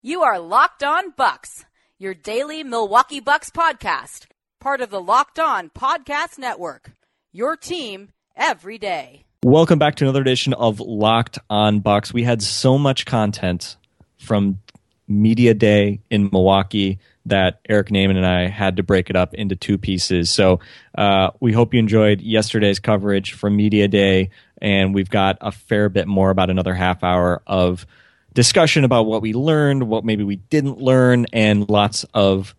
You are Locked On Bucks, your daily Milwaukee Bucks podcast, part of the Locked On Podcast Network. Your team every day. Welcome back to another edition of Locked on Bucks. We had so much content from Media Day in Milwaukee that Eric Nehm and I had to break it up into two pieces. So uh, we hope you enjoyed yesterday's coverage from Media Day, and we've got a fair bit more about another half hour of discussion about what we learned, what maybe we didn't learn, and lots of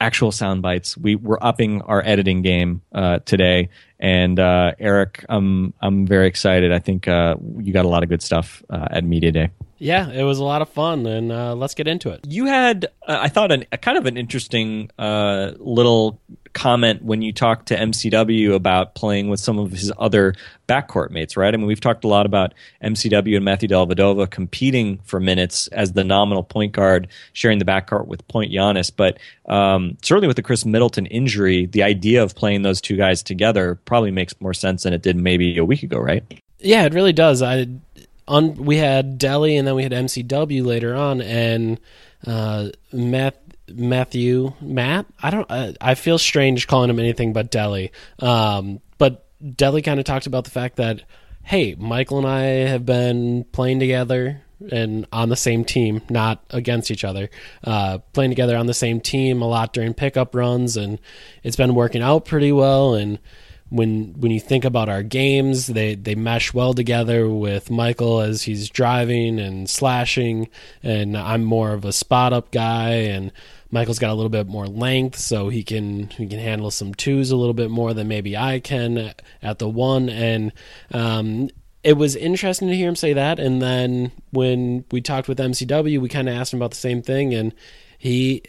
actual sound bites. We we're upping our editing game uh, today, and uh, Eric, I'm I'm very excited. I think uh, you got a lot of good stuff uh, at Media Day. Yeah, it was a lot of fun, and uh, let's get into it. You had, uh, I thought, an, a kind of an interesting little comment when you talk to MCW about playing with some of his other backcourt mates, right? I mean, we've talked a lot about MCW and Matthew Dellavedova competing for minutes as the nominal point guard, sharing the backcourt with Point Giannis. But um, certainly with the Khris Middleton injury, the idea of playing those two guys together probably makes more sense than it did maybe a week ago, right? Yeah, it really does. I on we had Delly and then we had MCW later on, and uh, Matt Matthew Matt. I don't. I, feel strange calling him anything but Delly. Um, but Delly kind of talked about the fact that hey, Michael and I have been playing together and on the same team, not against each other. Uh, playing together on the same team a lot during pickup runs, and it's been working out pretty well. And when when you think about our games, they they mesh well together with Michael as he's driving and slashing, and I'm more of a spot up guy, and Michael's got a little bit more length, so he can he can handle some twos a little bit more than maybe I can at the one, and um, it was interesting to hear him say that. And then when we talked with MCW, we kind of asked him about the same thing, and he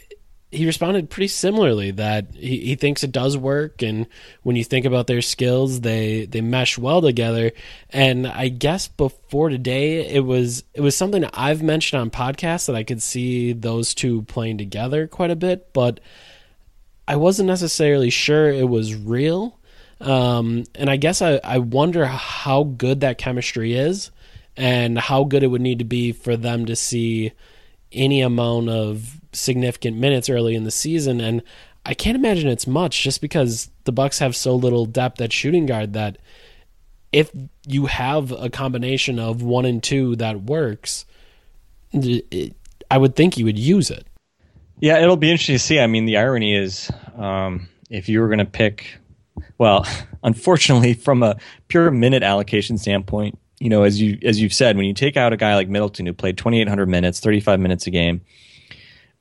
he responded pretty similarly that he, he thinks it does work and when you think about their skills they they mesh well together. And i guess before today it was it was something i've mentioned on podcasts that i could see those two playing together quite a bit but i wasn't necessarily sure it was real. Um, and i guess I, I wonder how good that chemistry is and how good it would need to be for them to see any amount of significant minutes early in the season, and I can't imagine it's much just because the Bucks have so little depth at shooting guard that if you have a combination of one and two that works, it, I would think you would use it. Yeah, it'll be interesting to see. I mean, the irony is, um, if you were going to pick, well, unfortunately, from a pure minute allocation standpoint, you know, as you as you've said, when you take out a guy like Middleton who played 2,800 minutes, 35 minutes a game,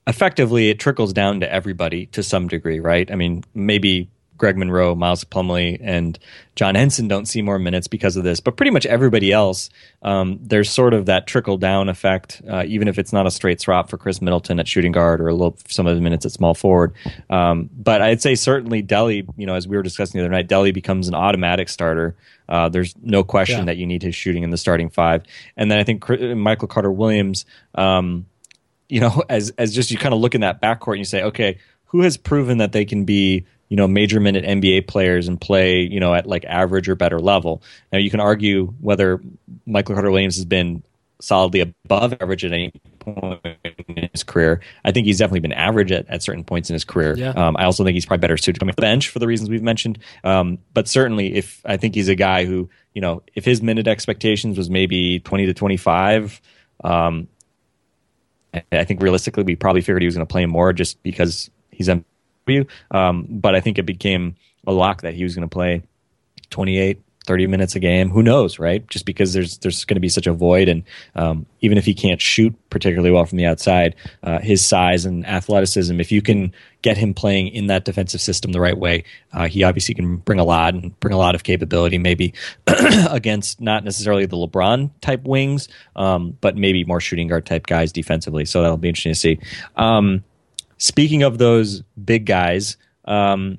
effectively it trickles down to everybody to some degree, right? I mean, maybe Greg Monroe, Miles Plumlee, and John Henson don't see more minutes because of this, but pretty much everybody else, um, there's sort of that trickle down effect, uh, even if it's not a straight swap for Khris Middleton at shooting guard or a little some of the minutes at small forward. Um, but I'd say certainly Delly, you know, as we were discussing the other night, Delly becomes an automatic starter. Uh, there's no question yeah. that you need his shooting in the starting five, and then I think Michael Carter Williams. Um, you know, as as just you kind of look in that backcourt and you say, okay, who has proven that they can be you know major minute NBA players and play you know at like average or better level. Now you can argue whether Michael Carter Williams has been solidly above average at any point in his career. I think he's definitely been average at, at certain points in his career. Yeah. Um, I also think he's probably better suited coming off the bench for the reasons we've mentioned. Um, but certainly, if I think he's a guy who you know if his minute expectations was maybe twenty to twenty five. Um, I think realistically, we probably figured he was going to play more just because he's MW. Um, but I think it became a lock that he was going to play 28, 30 minutes a game. Who knows, right? Just because there's there's going to be such a void, and um, even if he can't shoot particularly well from the outside, uh, his size and athleticism, if you can get him playing in that defensive system the right way, uh, he obviously can bring a lot and bring a lot of capability. Maybe against not necessarily the LeBron type wings, um, but maybe more shooting guard type guys defensively. So that'll be interesting to see. Um, speaking of those big guys. Um,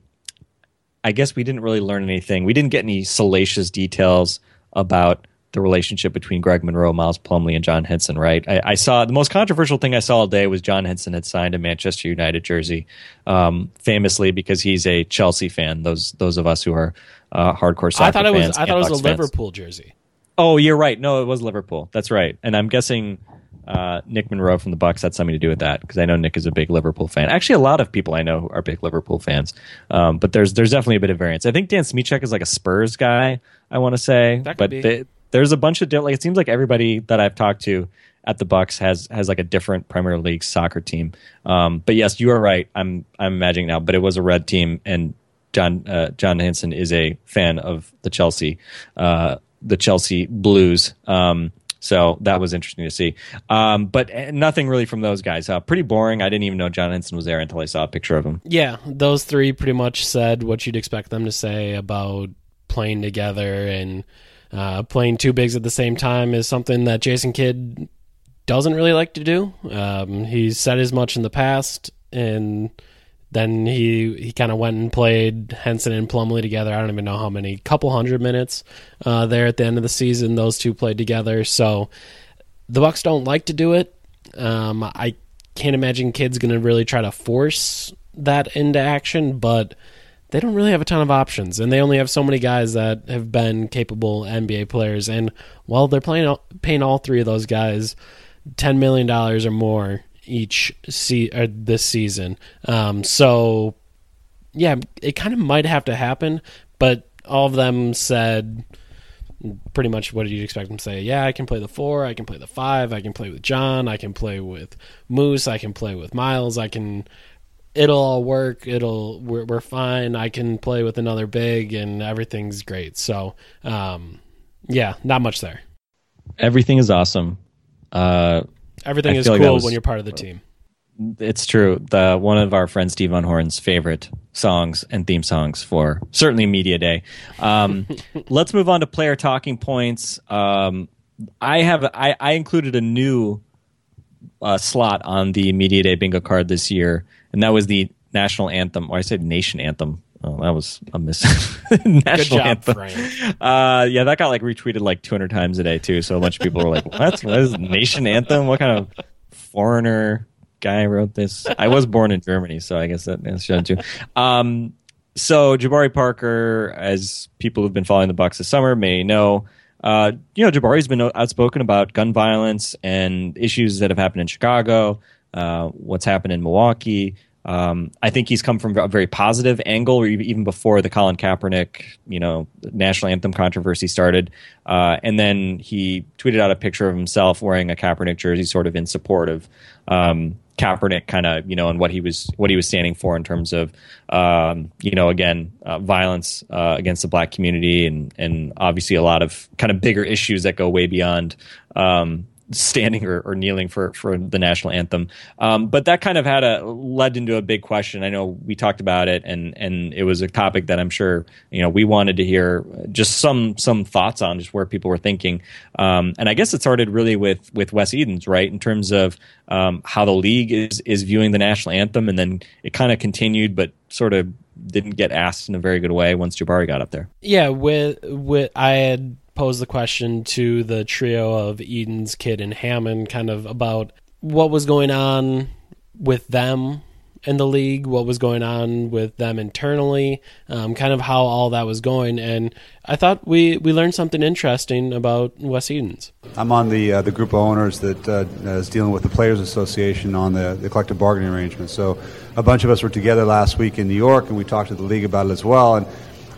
I guess we didn't really learn anything. We didn't get any salacious details about the relationship between Greg Monroe, Miles Plumlee, and John Henson, right? I, I, saw the most controversial thing I saw all day was John Henson had signed a Manchester United jersey, um, famously because he's a Chelsea fan. Those those of us who are uh, hardcore soccer I thought it was I thought it was a fans. Liverpool jersey. Oh, you're right. No, it was Liverpool. That's right. And I'm guessing uh, Nick Monroe from the Bucks had something to do with that because I know Nick is a big Liverpool fan. Actually, a lot of people I know are big Liverpool fans. Um, but there's there's definitely a bit of variance. I think Dan Smichek is like a Spurs guy. I want to say, but they, there's a bunch of like it seems like everybody that I've talked to at the Bucks has has like a different Premier League soccer team. Um, but yes, you are right. I'm I'm imagining now, but it was a red team and. John uh, John Henson is a fan of the Chelsea, uh, the Chelsea Blues. Um, so that was interesting to see. Um, but eh, nothing really from those guys. Uh, pretty boring. I didn't even know John Henson was there until I saw a picture of him. Yeah, those three pretty much said what you'd expect them to say about playing together and uh, playing two bigs at the same time is something that Jason Kidd doesn't really like to do. Um, he's said as much in the past, and then he he kind of went and played Henson and Plumlee together. I don't even know how many, couple hundred minutes uh, there at the end of the season. Those two played together, so the Bucks don't like to do it. Um, I can't imagine Kidd's going to really try to force that into action, but they don't really have a ton of options, and they only have so many guys that have been capable NBA players. And while they're playing, paying all three of those guys ten million dollars or more each se- or this season, um, so yeah, it kind of might have to happen. But all of them said pretty much what did you expect them to say? Yeah, I can play the four, I can play the five, I can play with John, I can play with Moose, I can play with Miles, I can. It'll all work. It'll we're we're fine. I can play with another big, and everything's great. So, um, yeah, not much there. Everything is awesome. Uh, Everything I is feel like cool was- when you're part of the team. it's true. The one of our friend Steve von Horn's favorite songs and theme songs for certainly Media Day. Um, let's move on to player talking points. Um, I have I, I included a new uh, slot on the Media Day bingo card this year, and that was the national anthem. Or I said nation anthem. Oh, that was a miss. national job, anthem. Frank. Uh, yeah, that got like retweeted like 200 times a day too. So a bunch of people were like, "What? What is nation anthem? What kind of foreigner guy wrote this?" I was born in Germany, so I guess that that should too. Um, so Jabari Parker, as people who've been following the Bucks this summer may know, uh, you know Jabari's been outspoken about gun violence and issues that have happened in Chicago, uh, what's happened in Milwaukee. Um, I think he's come from a very positive angle, even before the Colin Kaepernick, you know, national anthem controversy started. Uh, and then he tweeted out a picture of himself wearing a Kaepernick jersey, sort of in support of um, Kaepernick, kind of, you know, and what he was what he was standing for in terms of, um, you know, again, uh, violence uh, against the black community, and and obviously a lot of kind of bigger issues that go way beyond. Um, standing or, or kneeling for, for the national anthem. Um, but that kind of had a led into a big question. I know we talked about it and, and it was a topic that I'm sure, you know, we wanted to hear just some, some thoughts on just where people were thinking. Um, and I guess it started really with, with Wes Edens, right? In terms of, um, how the league is, is viewing the national anthem. And then it kind of continued, but sort of didn't get asked in a very good way once Jabari got up there. Yeah, with with I had posed the question to the trio of Edens Kidd and Hammond, kind of about what was going on with them in the league, what was going on with them internally, um, kind of how all that was going, and I thought we we learned something interesting about Wes Edens. I'm on the uh, the group of owners that uh, is dealing with the Players Association on the, the collective bargaining arrangement. So a bunch of us were together last week in New York, and we talked to the league about it as well. And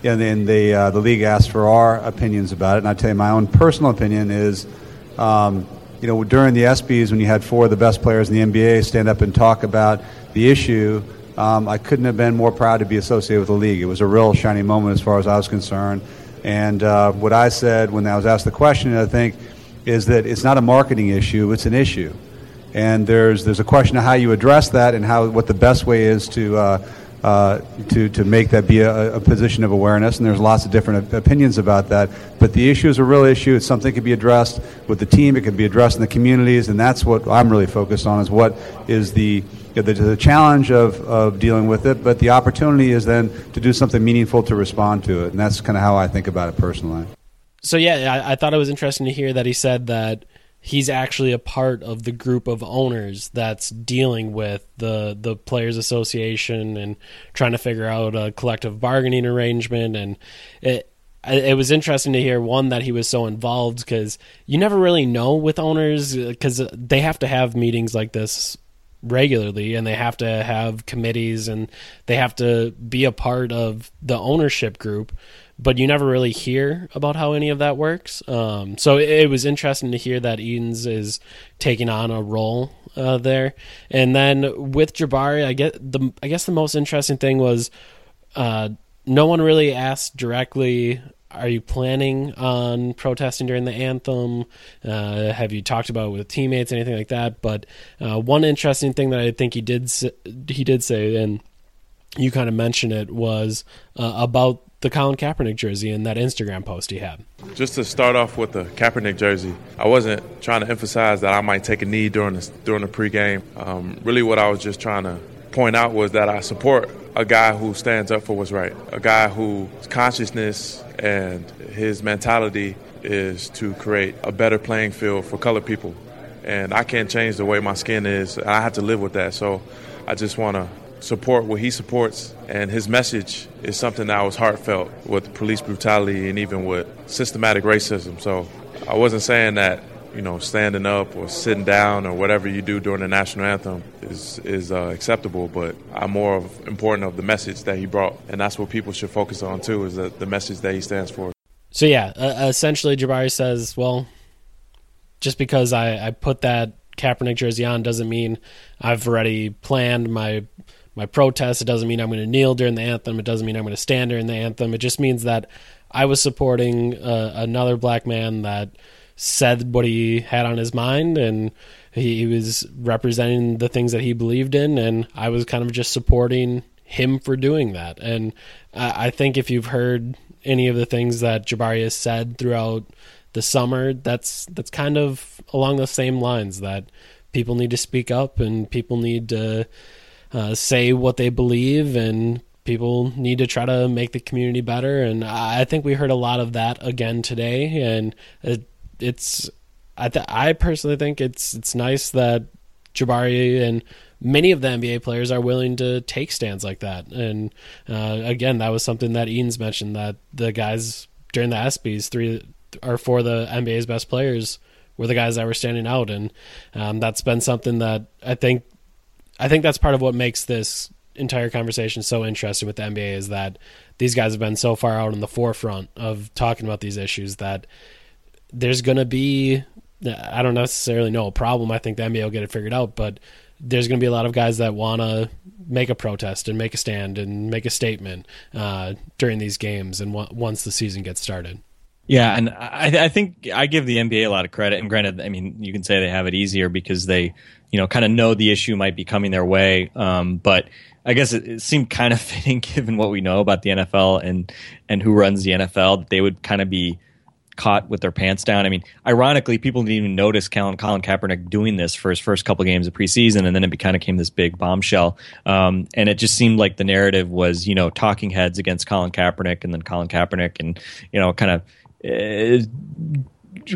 and then the uh, the league asked for our opinions about it. And I tell you, my own personal opinion is, um, you know, during the ESPYS when you had four of the best players in the NBA stand up and talk about the issue. Um, I couldn't have been more proud to be associated with the league. It was a real shining moment as far as I was concerned. And uh, what I said when I was asked the question, I think, is that it's not a marketing issue; it's an issue. And there's there's a question of how you address that and how what the best way is to. Uh, uh, to, to make that be a, a, position of awareness, and there's lots of different opinions about that. But the issue is a real issue. It's something that can be addressed with the team. It can be addressed in the communities, and that's what I'm really focused on. Is what is the the, the challenge of, of dealing with it, but the opportunity is then to do something meaningful to respond to it, and that's kind of how I think about it personally. So yeah, I, I thought it was interesting to hear that he said that he's actually a part of the group of owners that's dealing with the the players association and trying to figure out a collective bargaining arrangement. And it it was interesting to hear one that he was so involved because you never really know with owners because they have to have meetings like this regularly and they have to have committees and they have to be a part of the ownership group but you never really hear about how any of that works um, so it, it, was interesting to hear that Edens is taking on a role uh, there and then with Jabari I get the I guess the most interesting thing was uh, no one really asked directly are you planning on protesting during the anthem? Uh, have you talked about with teammates, anything like that? But uh, one interesting thing that I think he did he did say, and you kind of mentioned it, was uh, about the Colin Kaepernick jersey and that Instagram post he had. Just to start off with the Kaepernick jersey, I wasn't trying to emphasize that I might take a knee during the, during the pregame. Um, really, what I was just trying to point out was that I support a guy who stands up for what's right, a guy whose consciousness and his mentality is to create a better playing field for colored people. And I can't change the way my skin is. I have to live with that. So I just want to support what he supports. And his message is something that was heartfelt with police brutality and even with systematic racism. So I wasn't saying that you know, standing up or sitting down or whatever you do during the national anthem is is uh, acceptable. But I'm more of, important of the message that he brought, and that's what people should focus on too, is the, the message that he stands for. So yeah, uh, essentially, Jabari says, well, just because I, I put that Kaepernick jersey on doesn't mean I've already planned my my protest. It doesn't mean I'm going to kneel during the anthem. It doesn't mean I'm going to stand during the anthem. It just means that I was supporting uh, another black man that said what he had on his mind and he, he was representing the things that he believed in and I was kind of just supporting him for doing that. And I, I think if you've heard any of the things that Jabari has said throughout the summer, that's that's kind of along the same lines that people need to speak up and people need to uh, say what they believe and people need to try to make the community better. And i think we heard a lot of that again today. And it, it's I th- I personally think it's it's nice that Jabari and many of the NBA players are willing to take stands like that. And uh, again, that was something that Edens mentioned that the guys during the ESPYS, three or four of the NBA's best players were the guys that were standing out, and um, that's been something that I think I think that's part of what makes this entire conversation so interesting with the NBA is that these guys have been so far out in the forefront of talking about these issues that there's going to be I don't necessarily know a problem. I think the NBA will get it figured out, but there's going to be a lot of guys that want to make a protest and make a stand and make a statement uh, during these games and w- once the season gets started. Yeah, and I, I, think I give the NBA a lot of credit. And granted, I mean, you can say they have it easier because they, you know, kind of know the issue might be coming their way. Um, but I guess it, it, seemed kind of fitting given what we know about the NFL and and who runs the NFL that they would kind of be caught with their pants down. I mean, ironically, people didn't even notice Colin, Colin Kaepernick doing this for his first couple games of preseason, and then it kind of came this big bombshell. Um, and it just seemed like the narrative was, you know, talking heads against Colin Kaepernick, and then Colin Kaepernick, and you know, kind of uh,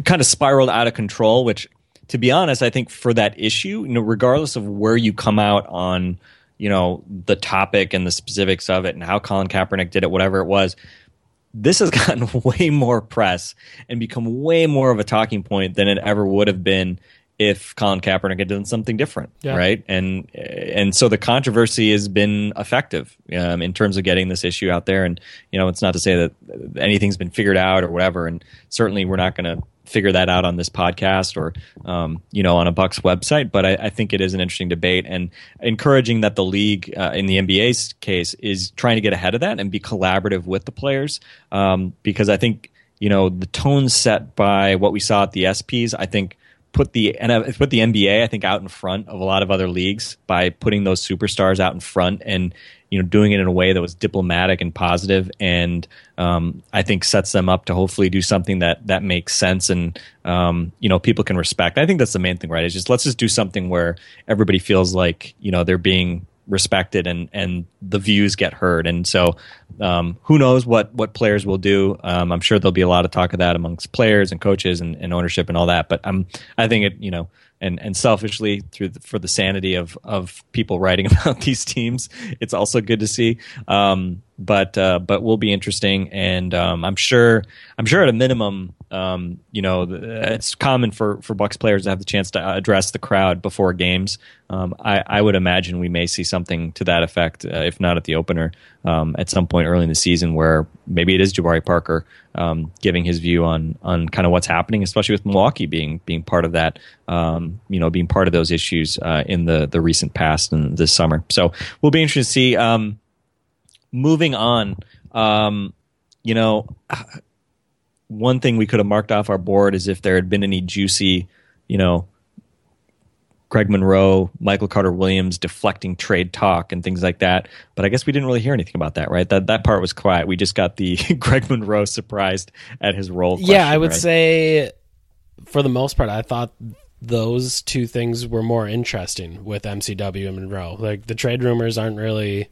kind of spiraled out of control. Which, to be honest, I think for that issue, you know, regardless of where you come out on. You know the topic and the specifics of it, and how Colin Kaepernick did it, whatever it was this has gotten way more press and become way more of a talking point than it ever would have been if Colin Kaepernick had done something different, yeah. right? And and so the controversy has been effective um, in terms of getting this issue out there. And you know, it's not to say that anything's been figured out or whatever. And certainly, we're not going to figure that out on this podcast or um, you know on a Bucks website. But I, I, think it is an interesting debate and encouraging that the league, uh, in the NBA's case, is trying to get ahead of that and be collaborative with the players um, because I think you know the tone set by what we saw at the ESPYs. I think put the and put the NBA I think out in front of a lot of other leagues by putting those superstars out in front and you know doing it in a way that was diplomatic and positive and um, I think sets them up to hopefully do something that that makes sense and um, you know people can respect. I think that's the main thing, right? Is just let's just do something where everybody feels like you know they're being respected and and the views get heard. And so, um, who knows what what players will do? Um, I'm sure there'll be a lot of talk of that amongst players and coaches and, and ownership and all that. But I'm I think it you know and and selfishly through the, for the sanity of of people writing about these teams, it's also good to see. Um, but uh, but will be interesting, and um, I'm sure I'm sure at a minimum, um, you know, it's common for for Bucks players to have the chance to address the crowd before games. Um, I, I would imagine we may see something to that effect, uh, if not at the opener, um, at some point early in the season, where maybe it is Jabari Parker um, giving his view on on kind of what's happening, especially with Milwaukee being being part of that, um, you know, being part of those issues uh, in the the recent past and this summer. So we'll be interested to see. Um, moving on, um, you know, one thing we could have marked off our board is if there had been any juicy, you know, Greg Monroe, Michael Carter Williams deflecting trade talk and things like that. But I guess we didn't really hear anything about that, right? That that part was quiet. We just got the Greg Monroe surprised at his role. Question, yeah, I would right? say for the most part, I thought those two things were more interesting with MCW and Monroe. Like the trade rumors aren't really.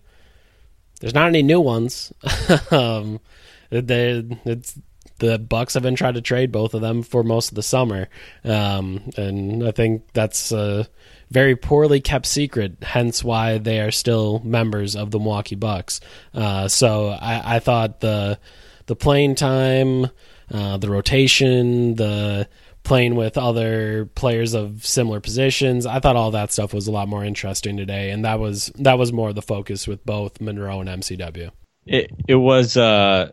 There's not any new ones. um, they, it's the Bucks have been trying to trade both of them for most of the summer, um, and I think that's a very poorly kept secret. Hence, why they are still members of the Milwaukee Bucks. Uh, so I, I, thought the the playing time, uh, the rotation, the playing with other players of similar positions. I thought all that stuff was a lot more interesting today, and that was that was more the focus with both Monroe and MCW. It it was. Uh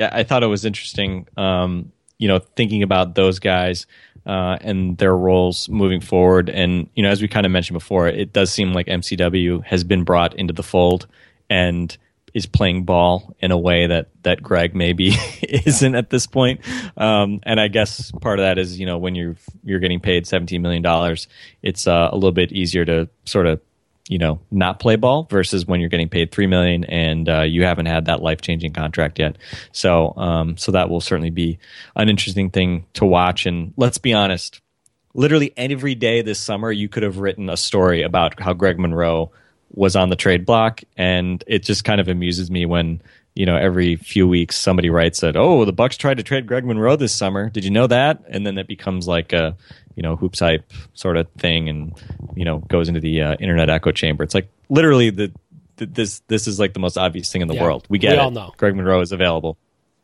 I thought it was interesting. Um, you know, thinking about those guys uh, and their roles moving forward, and you know, as we kind of mentioned before, it does seem like MCW has been brought into the fold and is playing ball in a way that that Greg maybe isn't at this point. Um, and I guess part of that is you know when you're you're getting paid seventeen million dollars, it's uh, a little bit easier to sort of you know not play ball versus when you're getting paid three million and uh, you haven't had that life changing contract yet. So um, so that will certainly be an interesting thing to watch. And let's be honest, literally every day this summer you could have written a story about how Greg Monroe was on the trade block, and it just kind of amuses me when you know every few weeks somebody writes that oh the Bucks tried to trade Greg Monroe this summer. Did you know that? And then it becomes like a you know hoops hype sort of thing, and you know goes into the uh, internet echo chamber. It's like literally the, the, this this is like the most obvious thing in the yeah, world. We get we it. All know. Greg Monroe is available.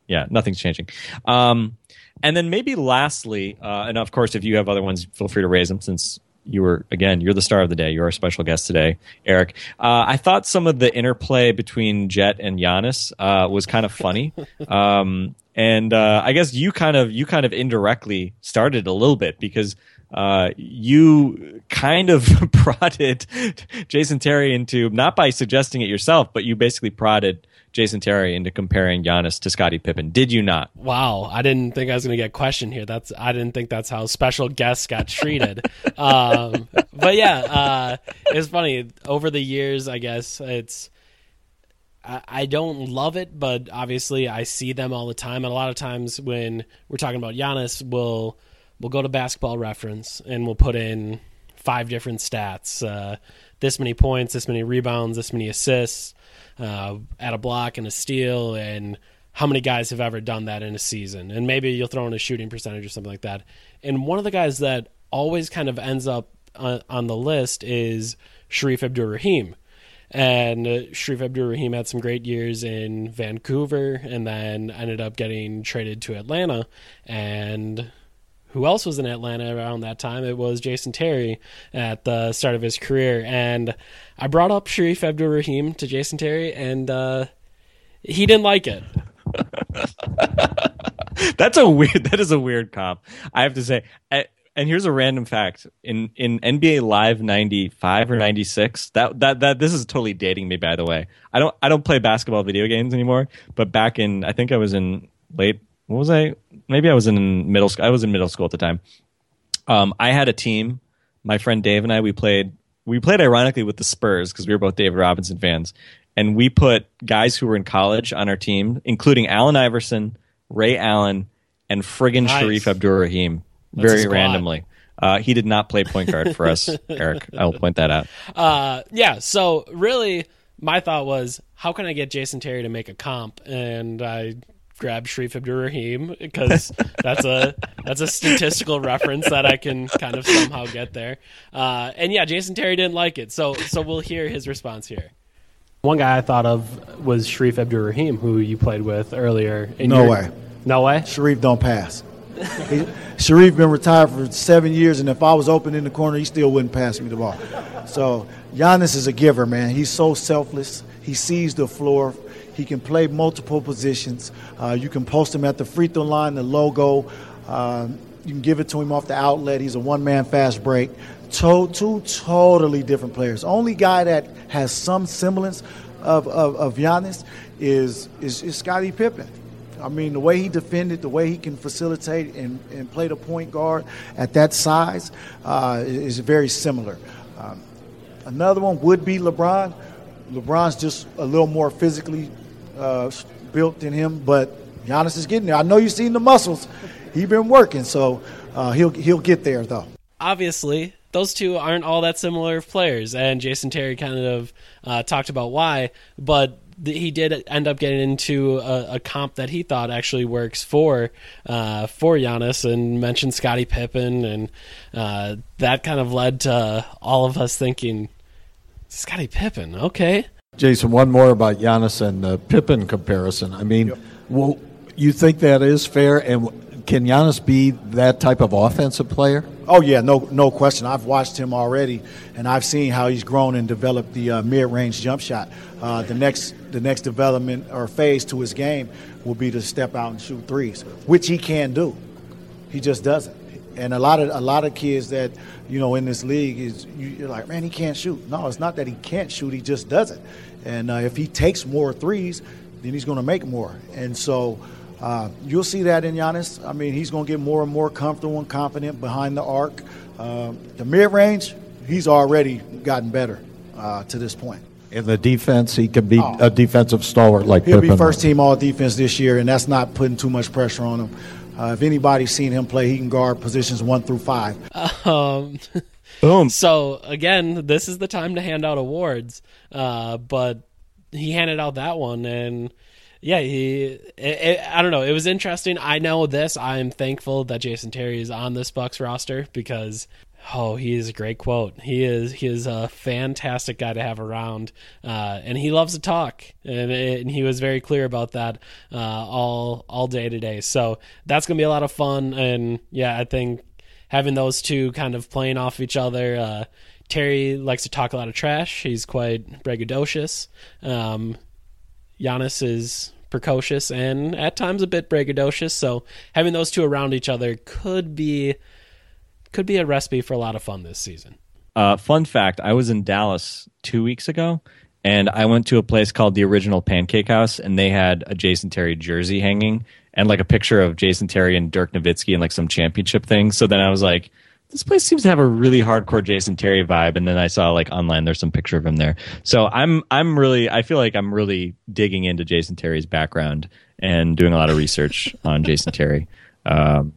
Yeah, nothing's changing. Um, and then maybe lastly, uh, and of course, if you have other ones, feel free to raise them since you were again you're the star of the day you're our special guest today eric uh, i thought some of the interplay between jet and Giannis uh, was kind of funny um, and uh, i guess you kind of you kind of indirectly started a little bit because uh, you kind of prodded Jason Terry into not by suggesting it yourself, but you basically prodded Jason Terry into comparing Giannis to Scottie Pippen. Did you not? Wow, I didn't think I was going to get questioned here. That's I didn't think that's how special guests got treated. um, but yeah, uh, it's funny. Over the years, I guess it's. I don't love it, but obviously I see them all the time. And a lot of times when we're talking about Giannis, we'll we'll go to Basketball Reference and we'll put in five different stats: uh, this many points, this many rebounds, this many assists, uh, at a block and a steal, and how many guys have ever done that in a season. And maybe you'll throw in a shooting percentage or something like that. And one of the guys that always kind of ends up on, on the list is Shareef Abdur-Rahim. And uh, Shareef Abdur-Rahim had some great years in Vancouver and then ended up getting traded to Atlanta. And who else was in Atlanta around that time? It was Jason Terry at the start of his career. And I brought up Shareef Abdur-Rahim to Jason Terry, and uh, he didn't like it. That's a weird. That is a weird comp. I have to say. And here's a random fact: in in NBA Live '95 or '96, that that that this is totally dating me. By the way, I don't I don't play basketball video games anymore. But back in, I think I was in late. What was I? Maybe I was in middle school. I was in middle school at the time. Um, I had a team. My friend Dave and I we played. We played ironically with the Spurs because we were both David Robinson fans, and we put guys who were in college on our team, including Allen Iverson, Ray Allen, and friggin' Nice. Shareef Abdur-Rahim, That's very randomly. Uh, he did not play point guard for us, Eric. I will point that out. Uh, yeah. So really, my thought was, how can I get Jason Terry to make a comp? And I grabbed Shareef Abdur-Rahim because that's a that's a statistical reference that I can kind of somehow get there. Uh, and yeah, Jason Terry didn't like it, so so we'll hear his response here. One guy I thought of was Shareef Abdur-Rahim, who you played with earlier. in No your- way. No way. Shareef don't pass. Shareef been retired for seven years, and if I was open in the corner, he still wouldn't pass me the ball. So Giannis is a giver, man. He's so selfless. He sees the floor. He can play multiple positions. Uh, you can post him at the free throw line, the logo. Um, you can give it to him off the outlet. He's a one-man fast break. To- two totally different players. Only guy that has some semblance of, of, of Giannis is, is, is Scottie Pippen. I mean, the way he defended, the way he can facilitate and, and play the point guard at that size uh, is very similar. Um, another one would be LeBron. LeBron's just a little more physically uh, built than him, but Giannis is getting there. I know you've seen the muscles. He's been working, so uh, he'll he'll get there though. obviously those two aren't all that similar of players and jason terry kind of uh, talked about why but he did end up getting into a, a comp that he thought actually works for uh, for Giannis and mentioned Scottie Pippen and uh, that kind of led to all of us thinking Scottie Pippen okay Jason, one more about Giannis and the Pippen comparison. I mean, well, you think that is fair? And can Giannis be that type of offensive player? Oh yeah, no no question. I've watched him already, and I've seen how he's grown and developed the uh, mid-range jump shot. Uh, the next the next development or phase to his game will be to step out and shoot threes, which he can do. He just doesn't. And a lot of a lot of kids that you know in this league is you- you're like, man, he can't shoot. No, it's not that he can't shoot. He just doesn't. And uh, if he takes more threes, then he's going to make more. And so uh, you'll see that in Giannis. I mean, he's going to get more and more comfortable and confident behind the arc. Uh, the mid range, he's already gotten better uh, to this point. In the defense, he could be Oh. a defensive stalwart like He'll Pippen. be first team all defense this year, and that's not putting too much pressure on him. Uh, if anybody's seen him play, he can guard positions one through five. um, Boom. So again, this is the time to hand out awards. Uh, but he handed out that one, and yeah, he. It, it, I don't know. It was interesting. I know this. I'm thankful that Jason Terry is on this Bucks roster because. Oh, he is a great quote. He is he is a fantastic guy to have around, uh, and he loves to talk, and, and he was very clear about that uh, all all day today. So that's gonna be a lot of fun, and yeah, I think having those two kind of playing off each other. Uh, Terry likes to talk a lot of trash. He's quite braggadocious. Um, Giannis is precocious and at times a bit braggadocious. So having those two around each other could be could be a recipe for a lot of fun this season. Uh, fun fact: I was in Dallas two weeks ago, and I went to a place called the Original Pancake House, and they had a Jason Terry jersey hanging, and like a picture of Jason Terry and Dirk Nowitzki and like some championship thing. So then I was like, this place seems to have a really hardcore Jason Terry vibe. And then I saw like online, there's some picture of him there. So I'm I'm really I feel like I'm really digging into Jason Terry's background and doing a lot of research on Jason Terry. Um,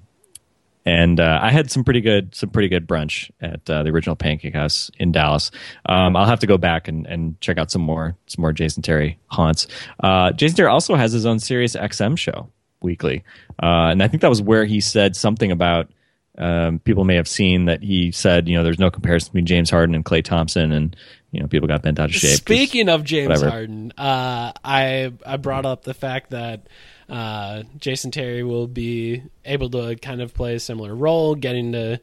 and uh, I had some pretty good some pretty good brunch at uh, the original Pancake House in Dallas. Um, I'll have to go back and, and check out some more some more Jason Terry haunts. Uh, Jason Terry also has his own Sirius XM show weekly, uh, and I think that was where he said something about um, people may have seen that he said you know there's no comparison between James Harden and Klay Thompson, and you know people got bent out of shape. Speaking of James whatever. Harden, uh, I I brought up the fact that uh, Jason Terry will be able to kind of play a similar role, getting to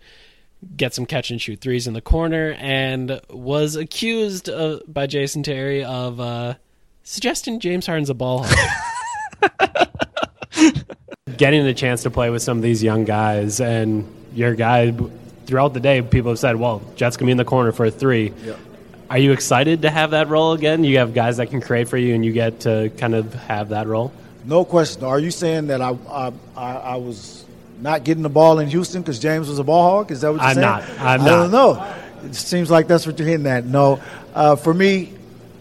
get some catch and shoot threes in the corner, and was accused uh, by Jason Terry of uh, suggesting James Harden's a ball hog. getting the chance to play with some of these young guys and your guy throughout the day, people have said, "Well, Jet's gonna be in the corner for a three. Are you excited to have that role again? You have guys that can create for you, and you get to kind of have that role. No question. Are you saying that I I, I, I was not getting the ball in Houston because James was a ball hog? Is that what you're I'm saying? not. I'm I not. don't know. It seems like that's what you're hitting at. No, uh, for me,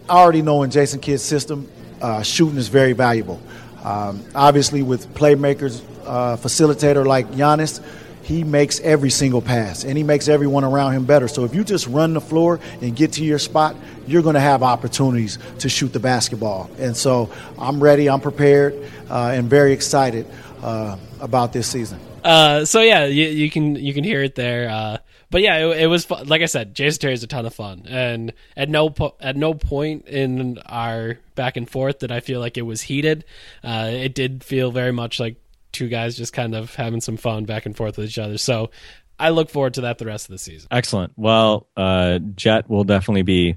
I already know in Jason Kidd's system, uh, shooting is very valuable. Um, obviously, with playmakers, uh, facilitator like Giannis, he makes every single pass and he makes everyone around him better. So if you just run the floor and get to your spot, you're going to have opportunities to shoot the basketball. And so I'm ready, I'm prepared, uh, and very excited uh, about this season. Uh, so yeah, you, you can you can hear it there. Uh, but yeah, it, it was fun. like I said, Jason Terry is a ton of fun, and at no po- at no point in our back and forth did I feel like it was heated. Uh, it did feel very much like two guys just kind of having some fun back and forth with each other. So I look forward to that the rest of the season. Excellent. Well, uh, Jet will definitely be,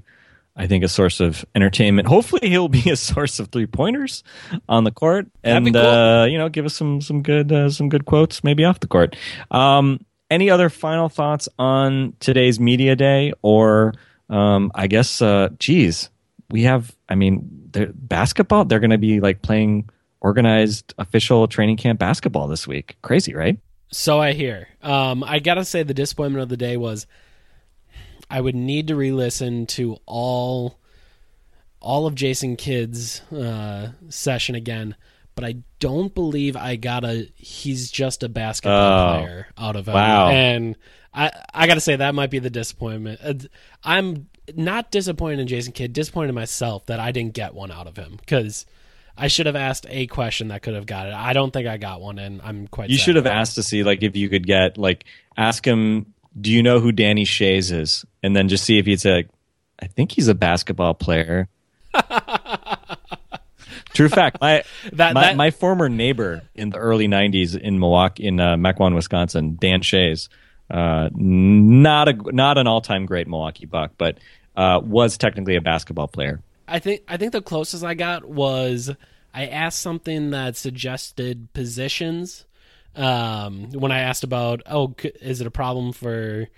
I think, a source of entertainment. Hopefully, he'll be a source of three pointers on the court, and cool. uh, you know, give us some some good uh, some good quotes, maybe off the court. Um, any other final thoughts on today's media day, or um, I guess, uh, geez, we have. I mean, they're- basketball. They're going to be like playing organized official training camp basketball this week. Crazy, right? So I hear. Um, I gotta say, the disappointment of the day was I would need to re-listen to all all of Jason Kidd's uh, session again, but I don't believe I got a. He's just a basketball Oh. player out of him. Wow. and I I gotta say that might be the disappointment. Uh, I'm not disappointed in Jason Kidd, disappointed in myself that I didn't get one out of him because. I should have asked a question that could have got it. I don't think I got one, and I'm quite. You should have asked to see like if you could get like ask him, do you know who Danny Schayes is? And then just see if he'd say, I think he's a basketball player. True fact. My That- my, that- my former neighbor in the early '90s in Milwaukee, in uh, Mequon, Wisconsin, Dan Schayes, uh, not a not an all time great Milwaukee Buck, but uh, was technically a basketball player. I think I think the closest I got was I asked something that suggested positions. Um, when I asked about, oh, is it a problem for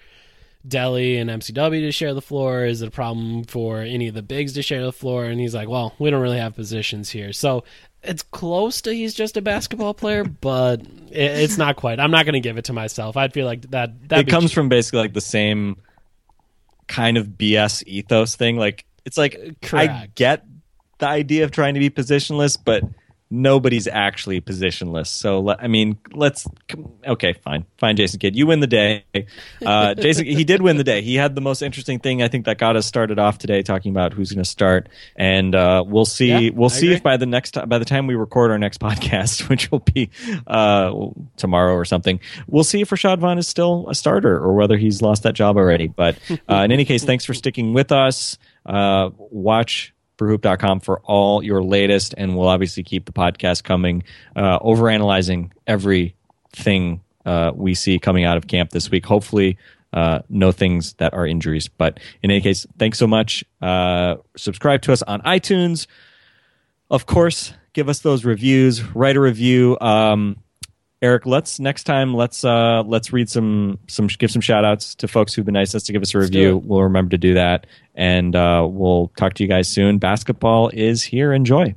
Delly and MCW to share the floor? Is it a problem for any of the bigs to share the floor? And he's like, well, we don't really have positions here, so it's close to he's just a basketball player, but it, it's not quite. I'm not going to give it to myself. I'd feel like that. That it comes from basically like the same kind of BS ethos thing. Like it's like I get the idea of trying to be positionless, but nobody's actually positionless. So I mean, let's okay, fine, fine, Jason Kidd, you win the day. Uh, Jason, he did win the day. He had the most interesting thing I think that got us started off today, talking about who's going to start, and uh, we'll see. Yeah, we'll I see agree. if by the next by the time we record our next podcast, which will be uh, tomorrow or something, we'll see if Rashad Vaughn is still a starter or whether he's lost that job already. But uh, in any case, thanks for sticking with us. Uh, watch brewhoop.com for all your latest, and we'll obviously keep the podcast coming, uh, overanalyzing everything uh, we see coming out of camp this week. Hopefully, uh, no things that are injuries. But in any case, thanks so much. Uh, subscribe to us on iTunes. Of course, give us those reviews. Write a review. Um, Eric, let's next time let's uh let's read some some give some shout outs to folks who've been nice enough to give us a review. We'll remember to do that. And uh, we'll talk to you guys soon. Basketball is here. Enjoy.